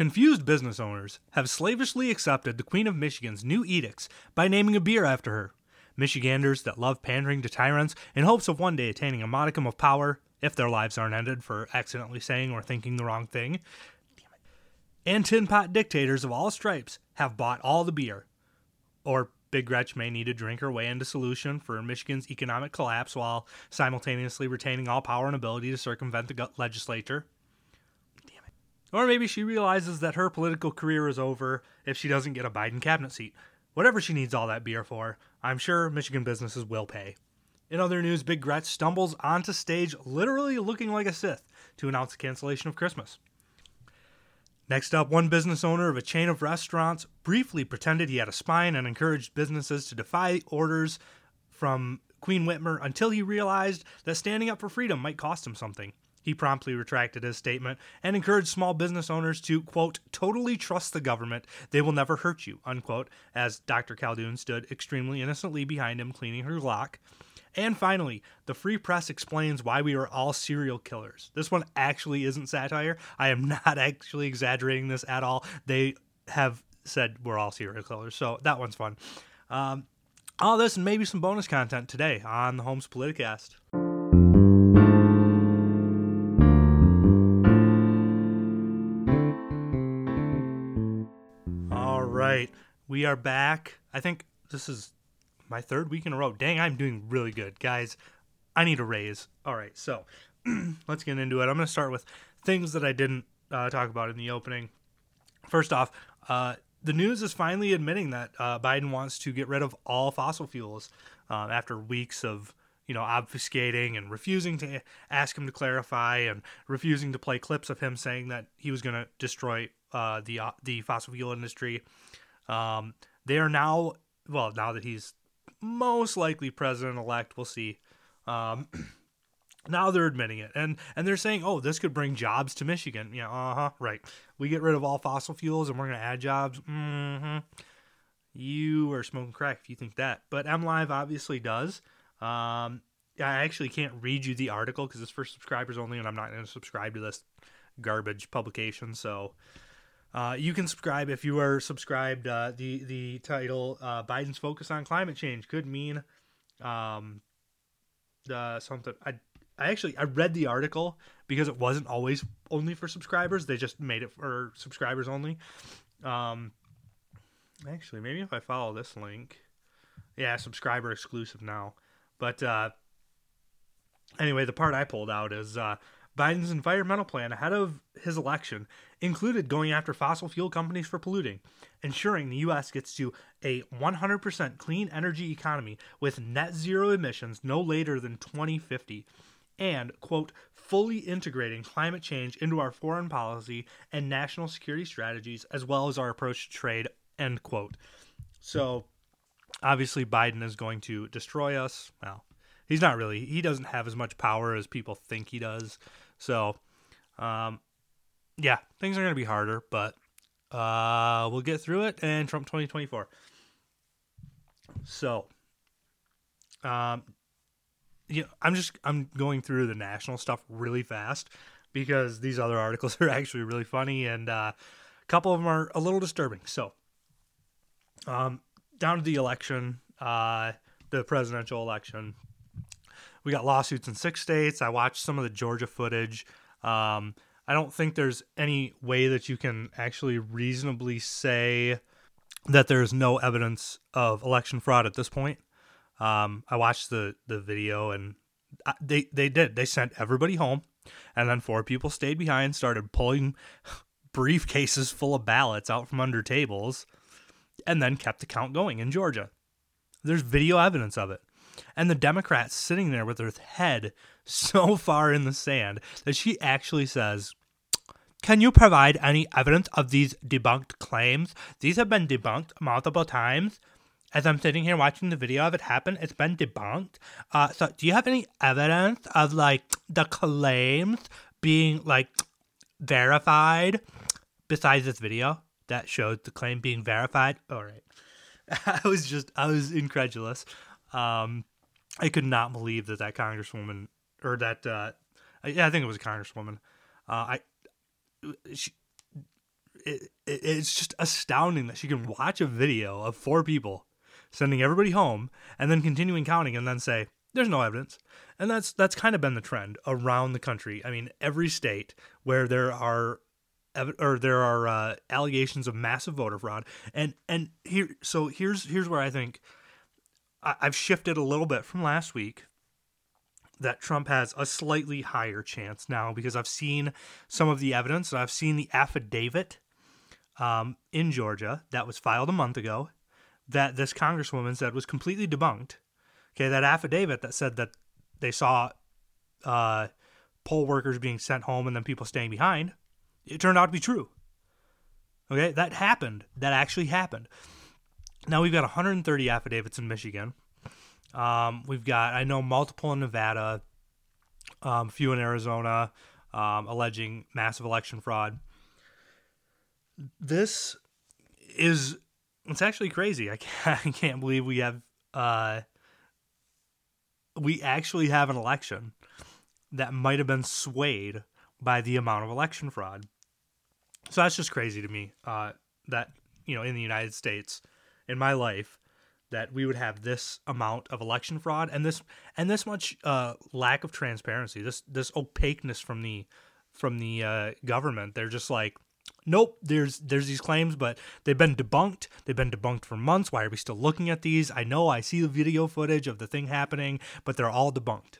Confused business owners have slavishly accepted the Queen of Michigan's new edicts by naming a beer after her. Michiganders that love pandering to tyrants in hopes of one day attaining a modicum of power, if their lives aren't ended for accidentally saying or thinking the wrong thing. And tin pot dictators of all stripes have bought all the beer. Or Big Gretch may need to drink her way into solution for Michigan's economic collapse while simultaneously retaining all power and ability to circumvent the legislature. Or maybe she realizes that her political career is over if she doesn't get a Biden cabinet seat. Whatever she needs all that beer for, I'm sure Michigan businesses will pay. In other news, Big Gretch stumbles onto stage literally looking like a Sith to announce the cancellation of Christmas. Next up, one business owner of a chain of restaurants briefly pretended he had a spine and encouraged businesses to defy orders from Queen Whitmer until he realized that standing up for freedom might cost him something. He promptly retracted his statement and encouraged small business owners to, quote, totally trust the government. They will never hurt you, unquote, as Dr. Khaldun stood extremely innocently behind him cleaning her Glock. And finally, the Free Press explains why we are all serial killers. This one actually isn't satire. I am not actually exaggerating this at all. They have said we're all serial killers, so that one's fun. Um, all this and maybe some bonus content today on the Holmes Politicast. We are back. I think this is my third week in a row. Dang, I'm doing really good. Guys, I need a raise. All right, so let's get into it. I'm going to start with things that I didn't uh, talk about in the opening. First off, uh, the news is finally admitting that uh, Biden wants to get rid of all fossil fuels uh, after weeks of you know obfuscating and refusing to ask him to clarify and refusing to play clips of him saying that he was going to destroy uh, the uh, the fossil fuel industry. Um, they are now well now that he's most likely president elect. We'll see. Um, now they're admitting it, and and they're saying, oh, this could bring jobs to Michigan. Yeah, uh huh. Right. We get rid of all fossil fuels, and we're going to add jobs. Mm-hmm. You are smoking crack if you think that. But MLive obviously does. Um, I actually can't read you the article because it's for subscribers only, and I'm not going to subscribe to this garbage publication. So uh, you can subscribe if you are subscribed. Uh, the the title uh, Biden's focus on climate change could mean um, something. I I actually I read the article because it wasn't always only for subscribers. They just made it for subscribers only. Um, actually, maybe if I follow this link, yeah, subscriber exclusive now. But uh, anyway, the part I pulled out is uh, Biden's environmental plan ahead of his election included going after fossil fuel companies for polluting, ensuring the U.S. gets to a 100% clean energy economy with net zero emissions no later than 2050, and, quote, fully integrating climate change into our foreign policy and national security strategies as well as our approach to trade, end quote. So, obviously, Biden is going to destroy us. Well, he's not really, he doesn't have as much power as people think he does. So, um, yeah, things are going to be harder, but uh, we'll get through it. And Trump 2024. So, um, you know, I'm just I'm going through the national stuff really fast because these other articles are actually really funny and uh, a couple of them are a little disturbing. So, um, down to the election, uh, the presidential election. We got lawsuits in six states. I watched some of the Georgia footage. Um, I don't think there's any way that you can actually reasonably say that there's no evidence of election fraud at this point. Um, I watched the the video and they they did they sent everybody home, and then four people stayed behind, started pulling briefcases full of ballots out from under tables, and then kept the count going in Georgia. There's video evidence of it. And the Democrats sitting there with her head so far in the sand that she actually says, can you provide any evidence of these debunked claims? These have been debunked multiple times. As I'm sitting here watching the video of it happen, it's been debunked. Uh, so, do you have any evidence of like the claims being like verified besides this video that shows the claim being verified? All right. I was just, I was incredulous. Um, I could not believe that that congresswoman or that, uh, yeah, I think it was a congresswoman. Uh, I she, it, it, it's just astounding that she can watch a video of four people sending everybody home and then continuing counting and then say there's no evidence. And that's that's kind of been the trend around the country. I mean every state where there are or there are uh, allegations of massive voter fraud. And and here so here's here's where i think i've shifted a little bit from last week that Trump has a slightly higher chance now because I've seen some of the evidence. and I've seen the affidavit um, in Georgia that was filed a month ago that this congresswoman said was completely debunked. Okay, that affidavit that said that they saw uh, poll workers being sent home and then people staying behind, it turned out to be true. Okay, that happened. That actually happened. Now we've got 130 affidavits in Michigan. Um, we've got, I know, multiple in Nevada, um, a few in Arizona, um, alleging massive election fraud. This is, it's actually crazy. I can't, I can't believe we have, uh, we actually have an election that might have been swayed by the amount of election fraud. So that's just crazy to me. Uh, that you know, in the United States, in my life, that we would have this amount of election fraud and this and this much uh, lack of transparency, this this opaqueness from the from the uh, government. They're just like, nope. There's there's these claims, but they've been debunked. They've been debunked for months. Why are we still looking at these? I know I see the video footage of the thing happening, but they're all debunked.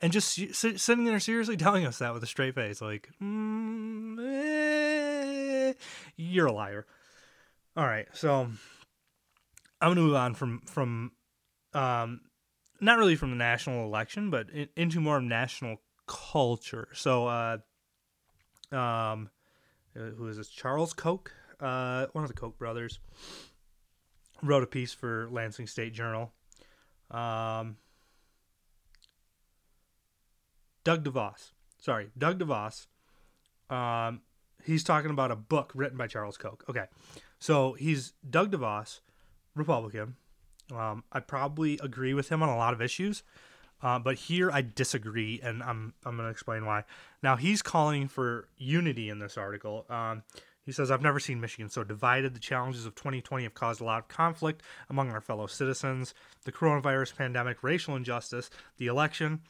And just sitting there seriously telling us that with a straight face, like, mm, eh, you're a liar. All right, so I'm gonna move on from from um, not really from the national election, but in, into more of national culture. So, uh, um, uh, who is this? Charles Koch, uh, one of the Koch brothers, wrote a piece for Lansing State Journal. Um, Doug DeVos, sorry, Doug DeVos. Um, he's talking about a book written by Charles Koch. Okay, so he's Doug DeVos Republican. Um, I probably agree with him on a lot of issues, uh, but here I disagree, and I'm I'm going to explain why. Now he's calling for unity in this article. Um, he says, "I've never seen Michigan so divided. The challenges of 2020 have caused a lot of conflict among our fellow citizens. The coronavirus pandemic, racial injustice, the election."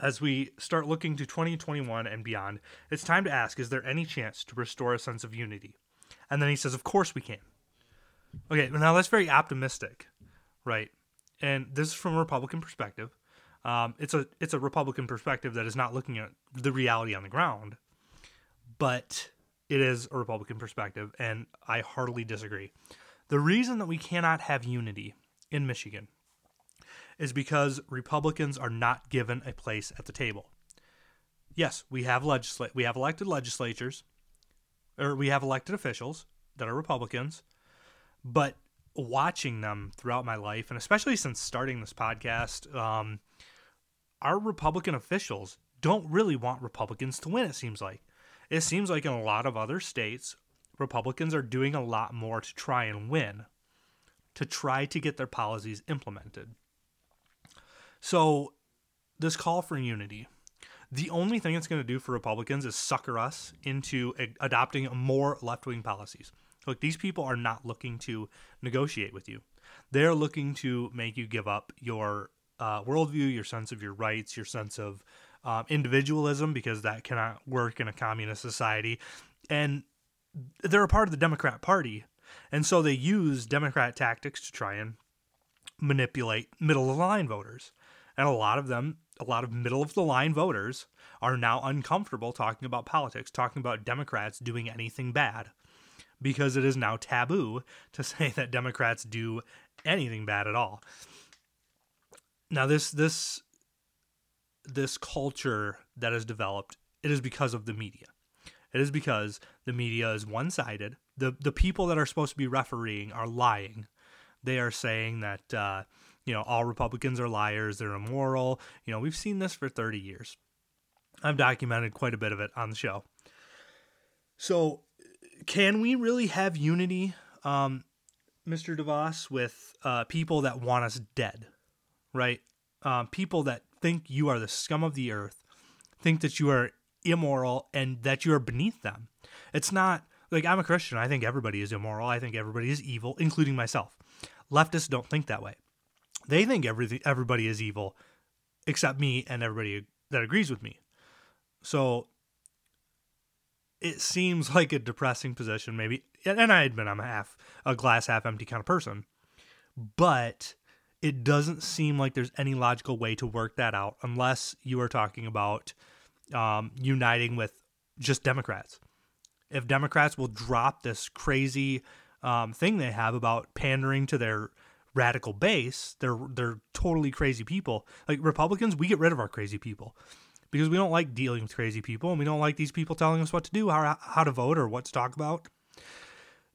As we start looking to 2021 and beyond, it's time to ask: Is there any chance to restore a sense of unity? And then he says, "Of course we can." Okay, now that's very optimistic, right? And this is from a Republican perspective. Um, it's a it's a Republican perspective that is not looking at the reality on the ground, but it is a Republican perspective, and I heartily disagree. The reason that we cannot have unity in Michigan is because Republicans are not given a place at the table. Yes, we have legisla- we have elected legislatures, or we have elected officials that are Republicans, but watching them throughout my life, and especially since starting this podcast, um, our Republican officials don't really want Republicans to win, it seems like. It seems like in a lot of other states, Republicans are doing a lot more to try and win, to try to get their policies implemented. So, this call for unity, the only thing it's going to do for Republicans is sucker us into adopting more left wing policies. Look, these people are not looking to negotiate with you. They're looking to make you give up your uh, worldview, your sense of your rights, your sense of um, individualism, because that cannot work in a communist society. And they're a part of the Democrat Party. And so they use Democrat tactics to try and manipulate middle of the line voters. And a lot of them, a lot of middle of the line voters, are now uncomfortable talking about politics, talking about Democrats doing anything bad because it is now taboo to say that Democrats do anything bad at all. Now this this this culture that has developed, it is because of the media. It is because the media is one-sided. The the people that are supposed to be refereeing are lying. They are saying that uh, you know all Republicans are liars. They're immoral. You know we've seen this for 30 years. I've documented quite a bit of it on the show. So can we really have unity, um, Mr. DeVos, with uh, people that want us dead, right? Um, people that think you are the scum of the earth, think that you are immoral and that you are beneath them. It's not like I'm a Christian. I think everybody is immoral. I think everybody is evil, including myself. Leftists don't think that way. They think everything everybody is evil, except me and everybody that agrees with me. So it seems like a depressing position, maybe. And I admit I'm a half a glass half empty kind of person, but it doesn't seem like there's any logical way to work that out unless you are talking about um, uniting with just Democrats. If Democrats will drop this crazy um, thing they have about pandering to their radical base, they're they're totally crazy people. Like Republicans, we get rid of our crazy people because we don't like dealing with crazy people and we don't like these people telling us what to do, how how to vote, or what to talk about.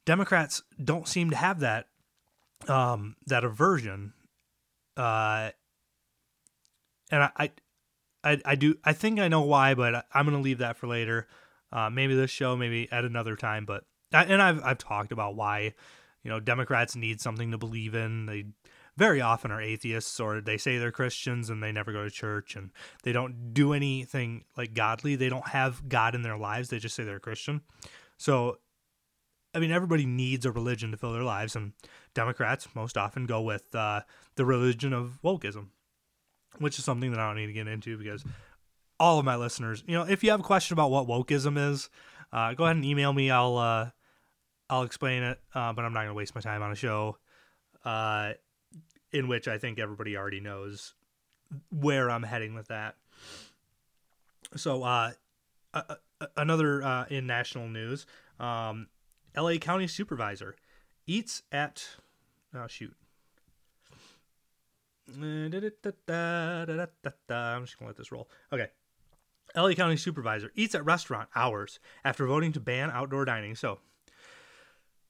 Democrats don't seem to have that um, that aversion, uh, and I, I, I do I think I know why, but I'm gonna leave that for later. Uh, maybe this show, maybe at another time. But and I've I've talked about why you know Democrats need something to believe in. They very often are atheists or they say they're Christians and they never go to church and they don't do anything like godly. They don't have God in their lives. They just say they're a Christian. So I mean, everybody needs a religion to fill their lives, and Democrats most often go with uh, the religion of wokeism, which is something that I don't need to get into because all of my listeners, you know, if you have a question about what wokeism is, uh, go ahead and email me. I'll uh, I'll explain it, uh, but I'm not going to waste my time on a show uh, in which I think everybody already knows where I'm heading with that. So, uh, another in national news. Um, LA County Supervisor eats at oh shoot. I'm just gonna let this roll. Okay. LA County Supervisor eats at restaurant hours after voting to ban outdoor dining. So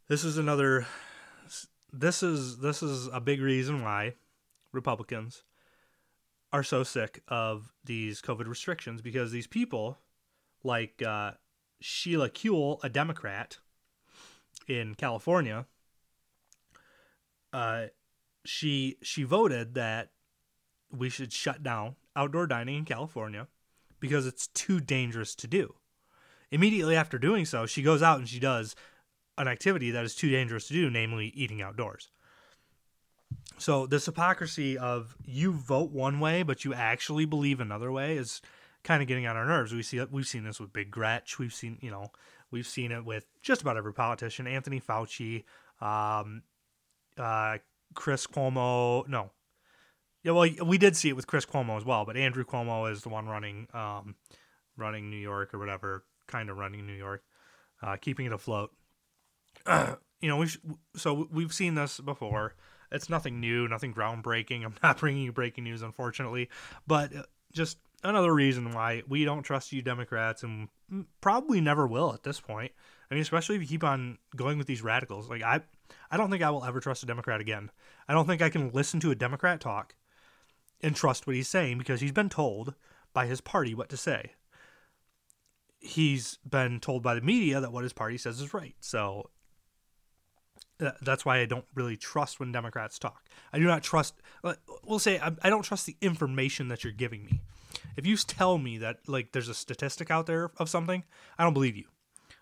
this is another this is this is a big reason why Republicans are so sick of these COVID restrictions because these people like uh, Sheila Kuehl, a Democrat, in California, uh, she she voted that we should shut down outdoor dining in California because it's too dangerous to do. Immediately after doing so, she goes out and she does an activity that is too dangerous to do, namely eating outdoors. So this hypocrisy of you vote one way but you actually believe another way is kind of getting on our nerves. We see we've seen this with Big Gretch. We've seen you know We've seen it with just about every politician. Anthony Fauci, um, uh, Chris Cuomo. No, yeah, well, we did see it with Chris Cuomo as well. But Andrew Cuomo is the one running, um, running New York or whatever, kind of running New York, uh, keeping it afloat. you know, we so we've seen this before. It's nothing new, nothing groundbreaking. I'm not bringing you breaking news, unfortunately, but uh, just another reason why we don't trust you Democrats and probably never will at this point. I mean, especially if you keep on going with these radicals. Like I I don't think I will ever trust a Democrat again. I don't think I can listen to a Democrat talk and trust what he's saying because he's been told by his party what to say. He's been told by the media that what his party says is right. So that's why I don't really trust when Democrats talk. I do not trust. We'll say I don't trust the information that you're giving me. If you tell me that like there's a statistic out there of something, I don't believe you.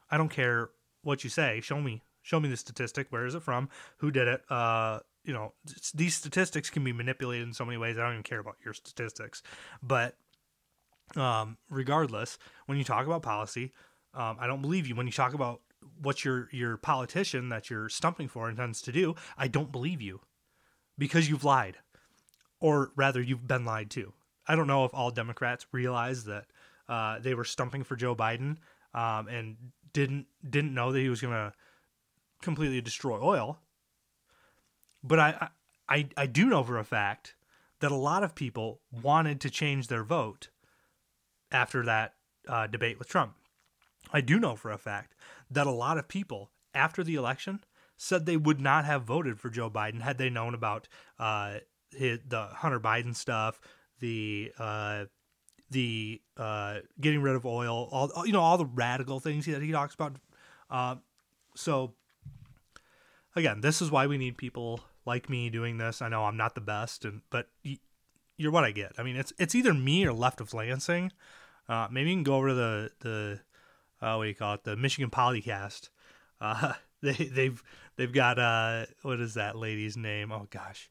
I don't care what you say. Show me, show me the statistic. Where is it from? Who did it? Uh, you know, these statistics can be manipulated in so many ways. I don't even care about your statistics. But um, regardless, when you talk about policy, um, I don't believe you. When you talk about what your your politician that you're stumping for intends to do, I don't believe you because you've lied, or rather, you've been lied to. I don't know if all Democrats realized that uh, they were stumping for Joe Biden um, and didn't didn't know that he was going to completely destroy oil. But I, I I do know for a fact that a lot of people wanted to change their vote after that uh, debate with Trump. I do know for a fact that a lot of people after the election said they would not have voted for Joe Biden had they known about uh, his, the Hunter Biden stuff, the uh, the uh, getting rid of oil, all you know, all the radical things that he talks about. Uh, so again, this is why we need people like me doing this. I know I'm not the best, and but you're what I get. I mean, it's it's either me or left of Lansing. Uh, maybe you can go over to the the uh, what do you call it? The Michigan Policast. Uh, they they've they've got uh, what is that lady's name? Oh gosh,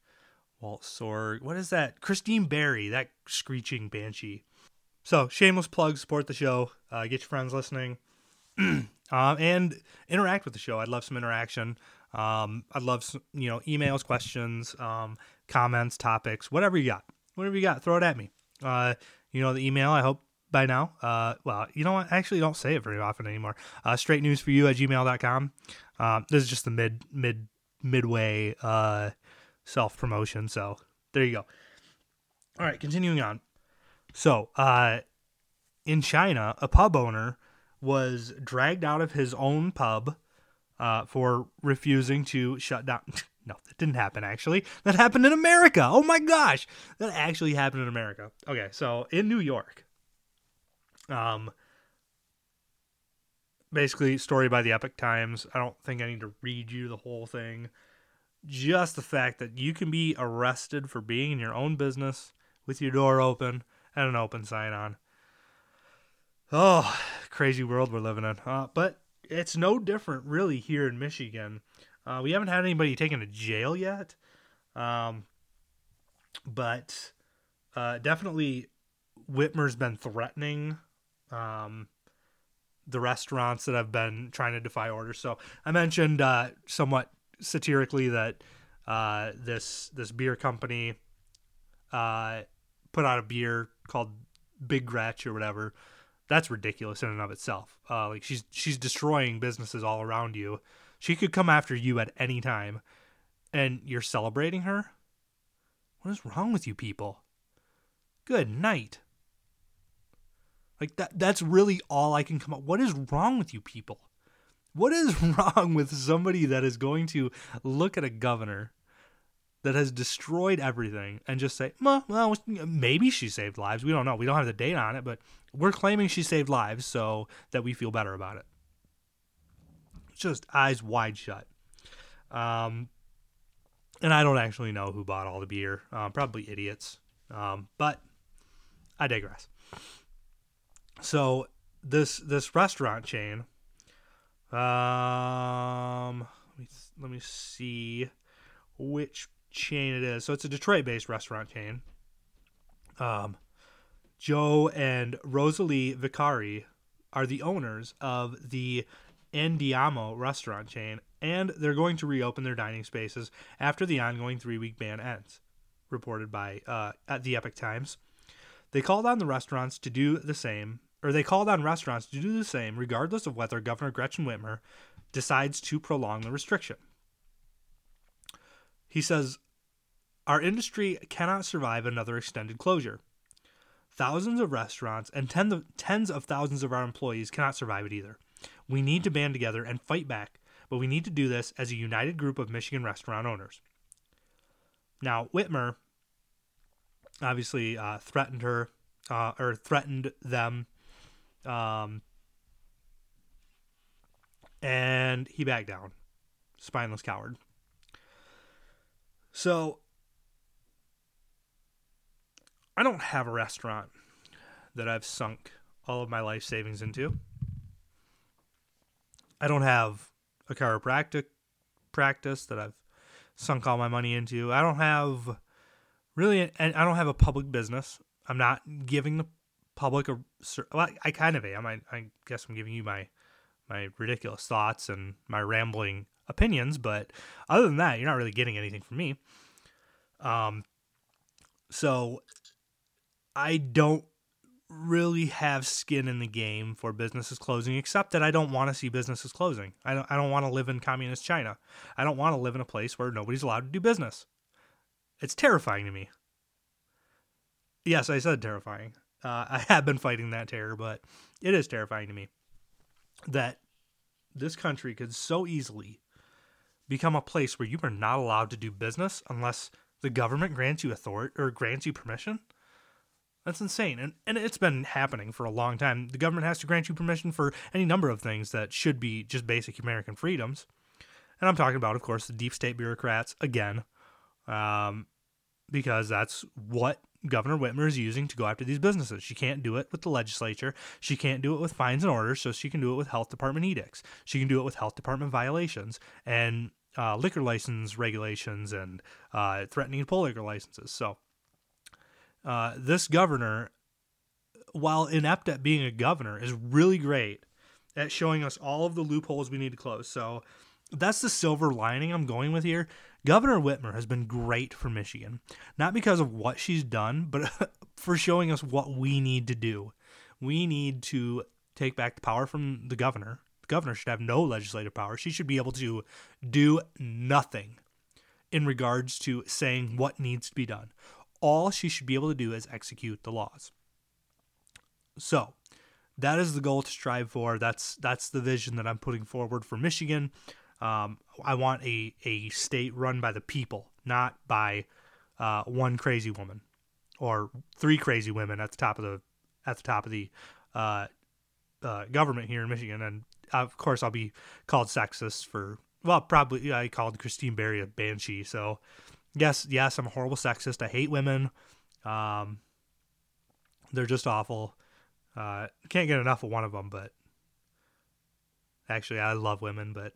Walt Sorg. What is that? Christine Barry, that screeching banshee. So shameless plug, support the show, uh, get your friends listening, um, and interact with the show. I'd love some interaction. Um, I'd love some, you know emails, questions, um, comments, topics, whatever you got, whatever you got, throw it at me. Uh, you know the email. I hope by now. Uh, well, you know what? I actually don't say it very often anymore. Uh, straight news for you at gmail.com. Um, this is just the mid mid midway uh, self promotion. So there you go. All right, continuing on. So, uh, in China, a pub owner was dragged out of his own pub uh, for refusing to shut down. No, that didn't happen actually. That happened in America. Oh my gosh. That actually happened in America. Okay, so in New York, um, basically, story by the Epoch Times. I don't think I need to read you the whole thing. Just the fact that you can be arrested for being in your own business with your door open and an open sign on. Oh, crazy world we're living in. Uh, but it's no different, really, here in Michigan. Uh, we haven't had anybody taken to jail yet, um, but uh, definitely Whitmer's been threatening um, the restaurants that have been trying to defy orders. So I mentioned uh, somewhat satirically that uh, this this beer company uh, put out a beer called Big Gretch or whatever. That's ridiculous in and of itself. Uh, like she's she's destroying businesses all around you. She could come after you at any time, and you're celebrating her. What is wrong with you people? Good night. Like that that's really all I can come up. What is wrong with you people? What is wrong with somebody that is going to look at a governor that has destroyed everything and just say, well, maybe she saved lives. We don't know. We don't have the data on it, but we're claiming she saved lives so that we feel better about it. Just eyes wide shut. Um, and I don't actually know who bought all the beer. Um, probably idiots. Um, but I digress. So this this restaurant chain. Um, let me let me see which chain it is. So it's a Detroit-based restaurant chain. Um, Joe and Rosalie Vicari are the owners of the Andiamo restaurant chain, and they're going to reopen their dining spaces after the ongoing three-week ban ends. Reported by uh, at the Epoch Times. They called on the restaurants to do the same, or they called on restaurants to do the same, regardless of whether Governor Gretchen Whitmer decides to prolong the restriction. He says, Our industry cannot survive another extended closure. Thousands of restaurants and ten of, tens of thousands of our employees cannot survive it either. We need to band together and fight back, but we need to do this as a united group of Michigan restaurant owners. Now, Whitmer obviously uh, threatened her uh, or threatened them. Um, and he backed down. Spineless coward. So, I don't have a restaurant that I've sunk all of my life savings into. I don't have a chiropractic practice that I've sunk all my money into. I don't have really, and I don't have a public business. I'm not giving the public. Well, I kind of am. I, I guess I'm giving you my my ridiculous thoughts and my rambling opinions, but other than that, you're not really getting anything from me. Um, so I don't really have skin in the game for businesses closing, except that I don't want to see businesses closing. I don't. I don't want to live in communist China. I don't want to live in a place where nobody's allowed to do business. It's terrifying to me. Yes, I said terrifying. Uh, I have been fighting that terror, but it is terrifying to me that this country could so easily become a place where you are not allowed to do business unless the government grants you authority or grants you permission. That's insane. And and it's been happening for a long time. The government has to grant you permission for any number of things that should be just basic American freedoms. And I'm talking about, of course, the deep state bureaucrats again, um, because that's what Governor Whitmer is using to go after these businesses. She can't do it with the legislature. She can't do it with fines and orders, so she can do it with health department edicts. She can do it with health department violations and uh, liquor license regulations and uh, threatening to pull liquor licenses. So uh, this governor, while inept at being a governor, is really great at showing us all of the loopholes we need to close. So that's the silver lining I'm going with here. Governor Whitmer has been great for Michigan, not because of what she's done, but for showing us what we need to do. We need to take back the power from the governor. The governor should have no legislative power. She should be able to do nothing in regards to saying what needs to be done. All she should be able to do is execute the laws. So, that is the goal to strive for. That's that's the vision that I'm putting forward for Michigan. Um, I want a, a state run by the people, not by uh, one crazy woman or three crazy women at the top of the at the top of the uh, uh, government here in Michigan. And of course, I'll be called sexist for well, probably I called Christine Barry a banshee. So yes, yes, I'm a horrible sexist. I hate women. Um, they're just awful. Uh, can't get enough of one of them, but actually, I love women, but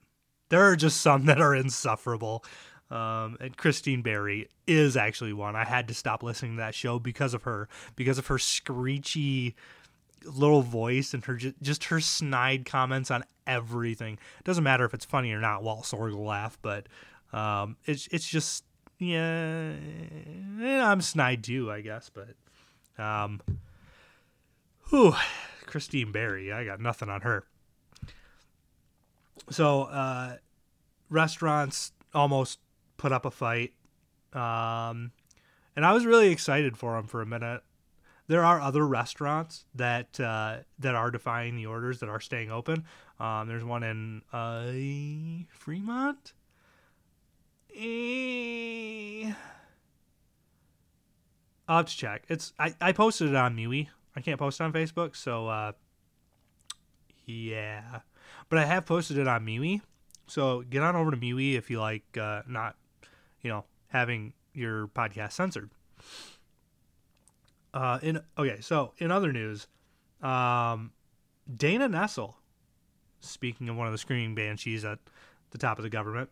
there are just some that are insufferable. Um, and Christine Barry is actually one. I had to stop listening to that show because of her, because of her screechy little voice and her just her snide comments on everything. It doesn't matter if it's funny or not. Walt Sorg will laugh, but um, it's it's just yeah, I'm snide too, I guess. But um, whew, Christine Barry, I got nothing on her. So uh, restaurants almost put up a fight, um, and I was really excited for them for a minute. There are other restaurants that uh, that are defying the orders that are staying open. Um, there's one in uh, Fremont. Eh, I'll have to check. It's I, I posted it on MeWe. I can't post it on Facebook, so uh, yeah but I have posted it on MeWe. So get on over to MeWe if you like uh, not, you know, having your podcast censored. Uh, in okay, so in other news, um, Dana Nessel, speaking of one of the screaming banshees at the top of the government,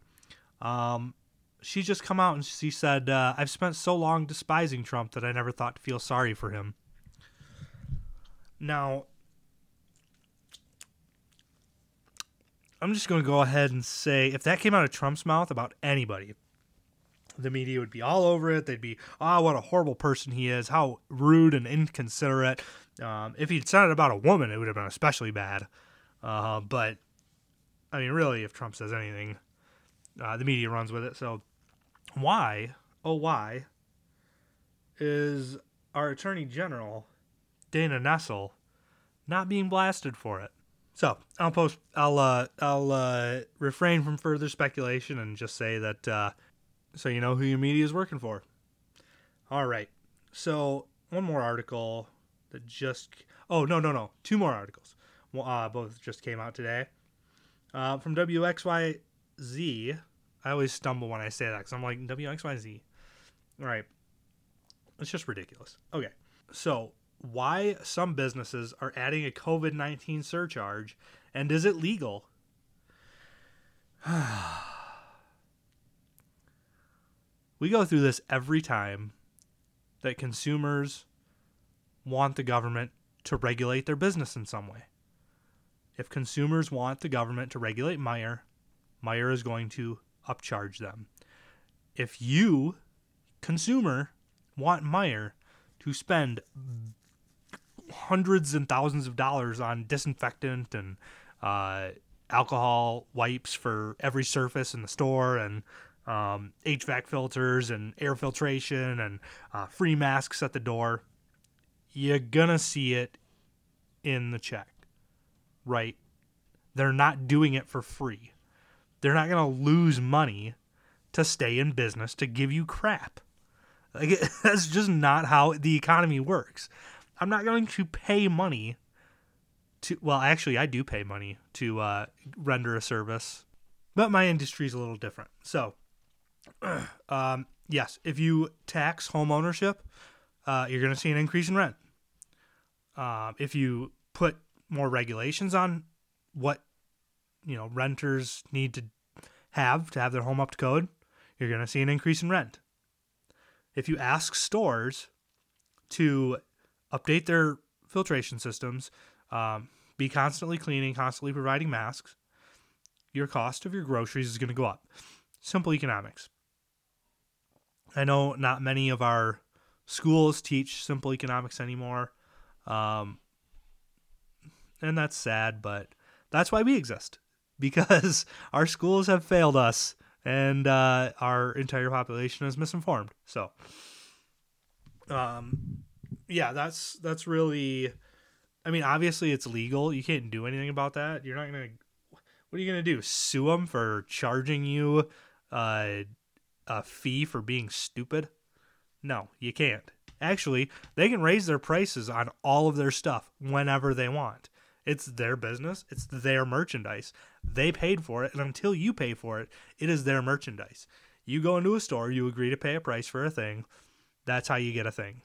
um, she just come out and she said, uh, "I've spent so long despising Trump that I never thought to feel sorry for him." Now, I'm just going to go ahead and say if that came out of Trump's mouth about anybody, the media would be all over it. They'd be, oh, what a horrible person he is, how rude and inconsiderate. Um, if he'd said it about a woman, it would have been especially bad. Uh, but, I mean, really, if Trump says anything, uh, the media runs with it. So, why, oh, why is our Attorney General, Dana Nessel, not being blasted for it? So I'll post. I'll uh, I'll uh, refrain from further speculation and just say that uh, so you know who your media is working for. All right. So one more article that just. Oh no no no! Two more articles. Uh, both just came out today. Uh, from WXYZ. I always stumble when I say that because I'm like WXYZ. All right. It's just ridiculous. Okay. So why some businesses are adding a COVID 19 surcharge and is it legal? we go through this every time that consumers want the government to regulate their business in some way. If consumers want the government to regulate Meijer, Meijer is going to upcharge them. If you, consumer, want Meijer to spend hundreds and thousands of dollars on disinfectant and uh, alcohol wipes for every surface in the store and um, HVAC filters and air filtration and uh, free masks at the door. You're gonna see it in the check, right? They're not doing it for free. They're not gonna lose money to stay in business to give you crap. Like that's just not how the economy works. I'm not going to pay money to. Well, actually, I do pay money to uh, render a service, but my industry is a little different. So, um, yes, if you tax home ownership, uh, you're going to see an increase in rent. Uh, if you put more regulations on what you know renters need to have to have their home up to code, you're going to see an increase in rent. If you ask stores to update their filtration systems, um, be constantly cleaning, constantly providing masks, your cost of your groceries is going to go up. Simple economics. I know not many of our schools teach simple economics anymore. Um, and that's sad, but that's why we exist because our schools have failed us and uh, our entire population is misinformed. So, um, yeah, that's that's really. I mean, obviously it's legal. You can't do anything about that. You're not gonna. What are you gonna do? Sue them for charging you uh, a fee for being stupid? No, you can't. Actually, they can raise their prices on all of their stuff whenever they want. It's their business, it's their merchandise. They paid for it, and until you pay for it, it is their merchandise. You go into a store, you agree to pay a price for a thing. That's how you get a thing.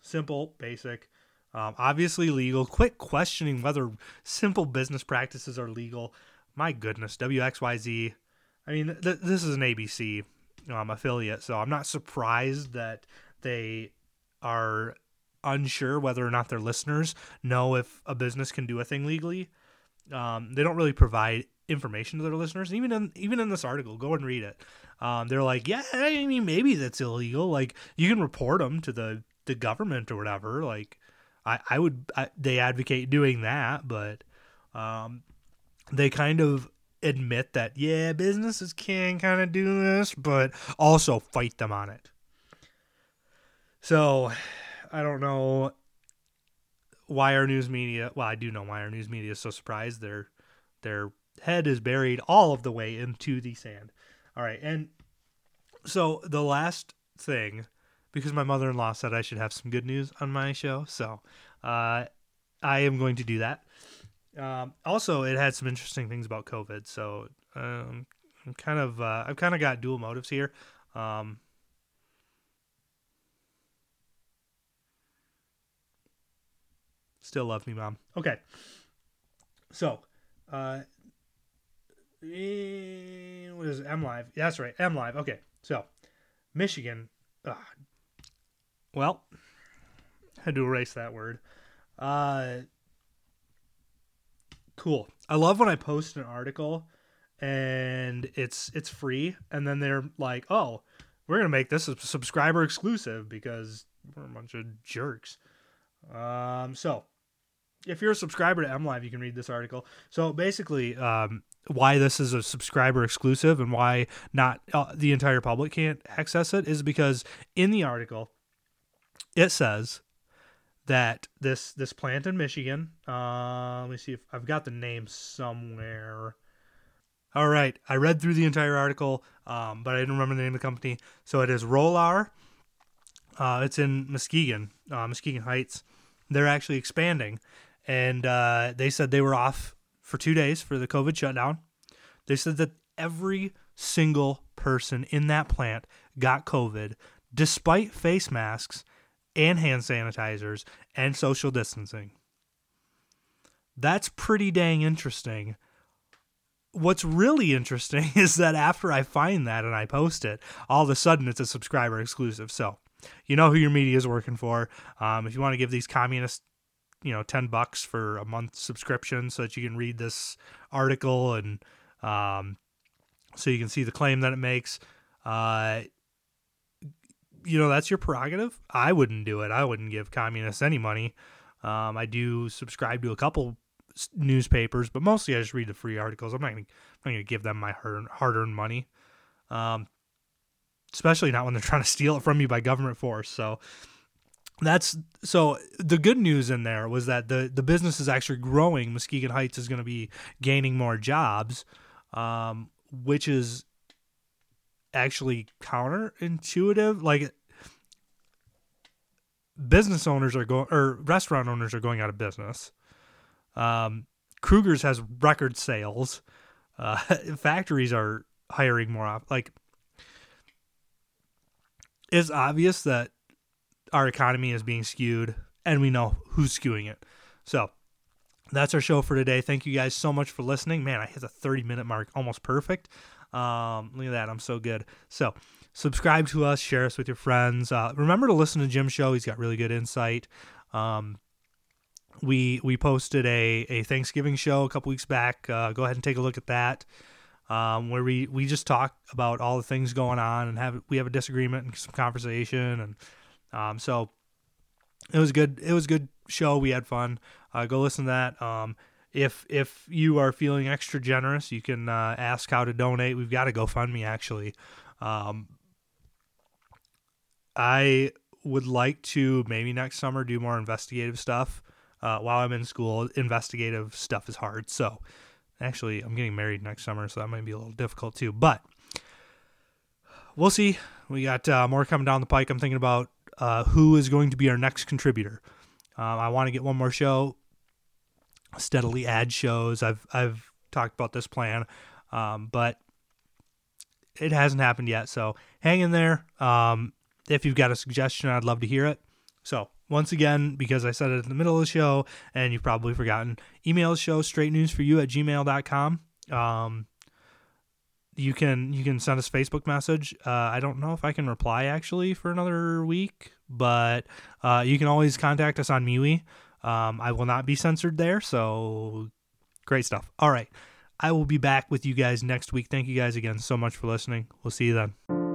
Simple, basic, um, obviously legal. Quit questioning whether simple business practices are legal. My goodness, WXYZ. I mean, th- this is an ABC um, affiliate, so I'm not surprised that they are unsure whether or not their listeners know if a business can do a thing legally. Um, they don't really provide information to their listeners. Even in even in this article, go and read it. Um, they're like, yeah, I mean, maybe that's illegal. Like, you can report them to the the government or whatever. Like, I I would I, they advocate doing that, but um, they kind of admit that yeah, businesses can kind of do this, but also fight them on it. So I don't know why our news media. Well, I do know why our news media is so surprised. Their their head is buried all of the way into the sand. All right, and so the last thing, because my mother-in-law said I should have some good news on my show, so uh, I am going to do that. Um, also, it had some interesting things about COVID, so um, I'm kind of uh, I've kind of got dual motives here. Um, Still love me, mom. Okay. So, uh, eh, what is? M Live. That's right. M Live. Okay. So, Michigan. Uh, well, I had to erase that word. Uh, cool. I love when I post an article and it's it's free, and then they're like, "Oh, we're gonna make this a subscriber exclusive because we're a bunch of jerks." Um, so if you're a subscriber to MLive, you can read this article. So basically, um, why this is a subscriber exclusive and why not uh, the entire public can't access it is because in the article it says that this this plant in Michigan. Uh, let me see if I've got the name somewhere. All right, I read through the entire article, um, but I didn't remember the name of the company. So it is Rolar. Uh, it's in Muskegon, uh, Muskegon Heights. They're actually expanding, and uh, they said they were off for two days for the COVID shutdown. They said that every single person in that plant got COVID despite face masks and hand sanitizers and social distancing. That's pretty dang interesting. What's really interesting is that after I find that and I post it, all of a sudden it's a subscriber exclusive. So, you know who your media is working for. Um, if you want to give these communists, you know 10 bucks for a month subscription so that you can read this article and um, so you can see the claim that it makes uh, you know that's your prerogative. I wouldn't do it. I wouldn't give communists any money. Um, i do subscribe to a couple newspapers but mostly i just read the free articles. I'm not not gonna give them my hard-earned money. Um, especially not when they're trying to steal it from you by government force. So that's so the good news in there was that the the business is actually growing. Muskegon Heights is going to be gaining more jobs, um, which is actually counterintuitive. Like business owners are going or restaurant owners are going out of business. Um, Kruger's has record sales. Uh, factories are hiring more. Like it's obvious that our economy is being skewed, and we know who's skewing it. So that's our show for today. Thank you guys so much for listening. Man, I hit the 30 minute mark, almost perfect. Um, look at that, I'm so good. So subscribe to us, share us with your friends. Uh, remember to listen to Jim's show. He's got really good insight. Um, we we posted a, a Thanksgiving show a couple weeks back. Uh, go ahead and take a look at that, um, where we, we just talk about all the things going on and have we have a disagreement and some conversation and um, so it was good. It was good show. We had fun. Uh, go listen to that. Um, if if you are feeling extra generous, you can uh, ask how to donate. We've got a GoFundMe actually. Um, I would like to maybe next summer do more investigative stuff. Uh, while I'm in school, investigative stuff is hard. So actually, I'm getting married next summer, so that might be a little difficult too. But we'll see. We got uh, more coming down the pike. I'm thinking about uh, who is going to be our next contributor. Um, I want to get one more show, steadily add shows. I've I've talked about this plan, um, but it hasn't happened yet. So hang in there. Um, if you've got a suggestion, I'd love to hear it. So once again, because I said it in the middle of the show and you've probably forgotten, email the show straight news for you at gmail.com. Um, you can you can send us Facebook message. Uh, I don't know if I can reply actually for another week, but uh, you can always contact us on MeWe. Um, I will not be censored there, so great stuff. All right, I will be back with you guys next week. Thank you guys again so much for listening. We'll see you then.